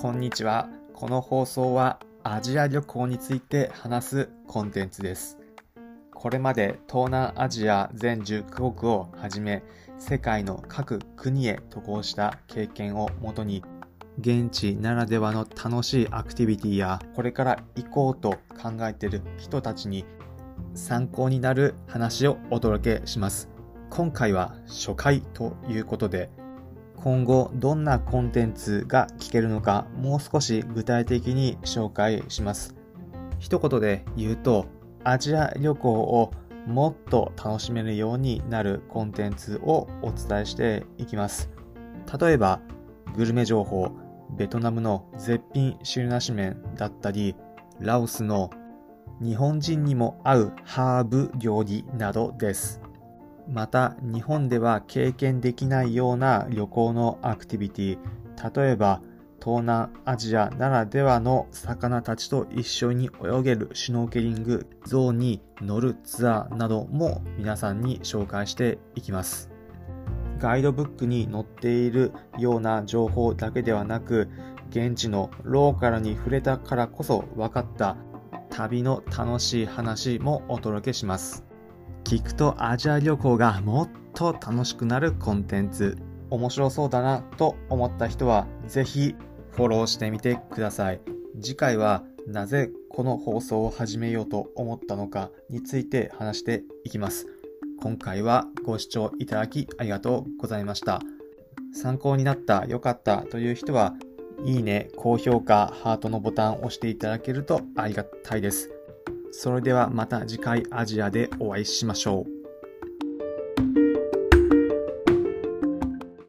こんにちは。この放送はアジア旅行について話すコンテンツです。これまで東南アジア全10カ国をはじめ世界の各国へ渡航した経験をもとに現地ならではの楽しいアクティビティやこれから行こうと考えている人たちに参考になる話をお届けします。今回は初回ということで今後どんなコンテンツが聞けるのかもう少し具体的に紹介します。一言で言うとアジア旅行をもっと楽しめるようになるコンテンツをお伝えしていきます。例えばグルメ情報、ベトナムの絶品汁なし麺だったり、ラオスの日本人にも合うハーブ料理などです。また日本では経験できないような旅行のアクティビティ例えば東南アジアならではの魚たちと一緒に泳げるシュノーケリングゾーンに乗るツアーなども皆さんに紹介していきます。ガイドブックに載っているような情報だけではなく現地のローカルに触れたからこそ分かった旅の楽しい話もお届けします。聞くとアジア旅行がもっと楽しくなるコンテンツ。面白そうだなと思った人はぜひフォローしてみてください。次回はなぜこの放送を始めようと思ったのかについて話していきます。今回はご視聴いただきありがとうございました。参考になった良かったという人はいいね高評価ハートのボタンを押していただけるとありがたいです。それではまた次回アジアでお会いしましょう。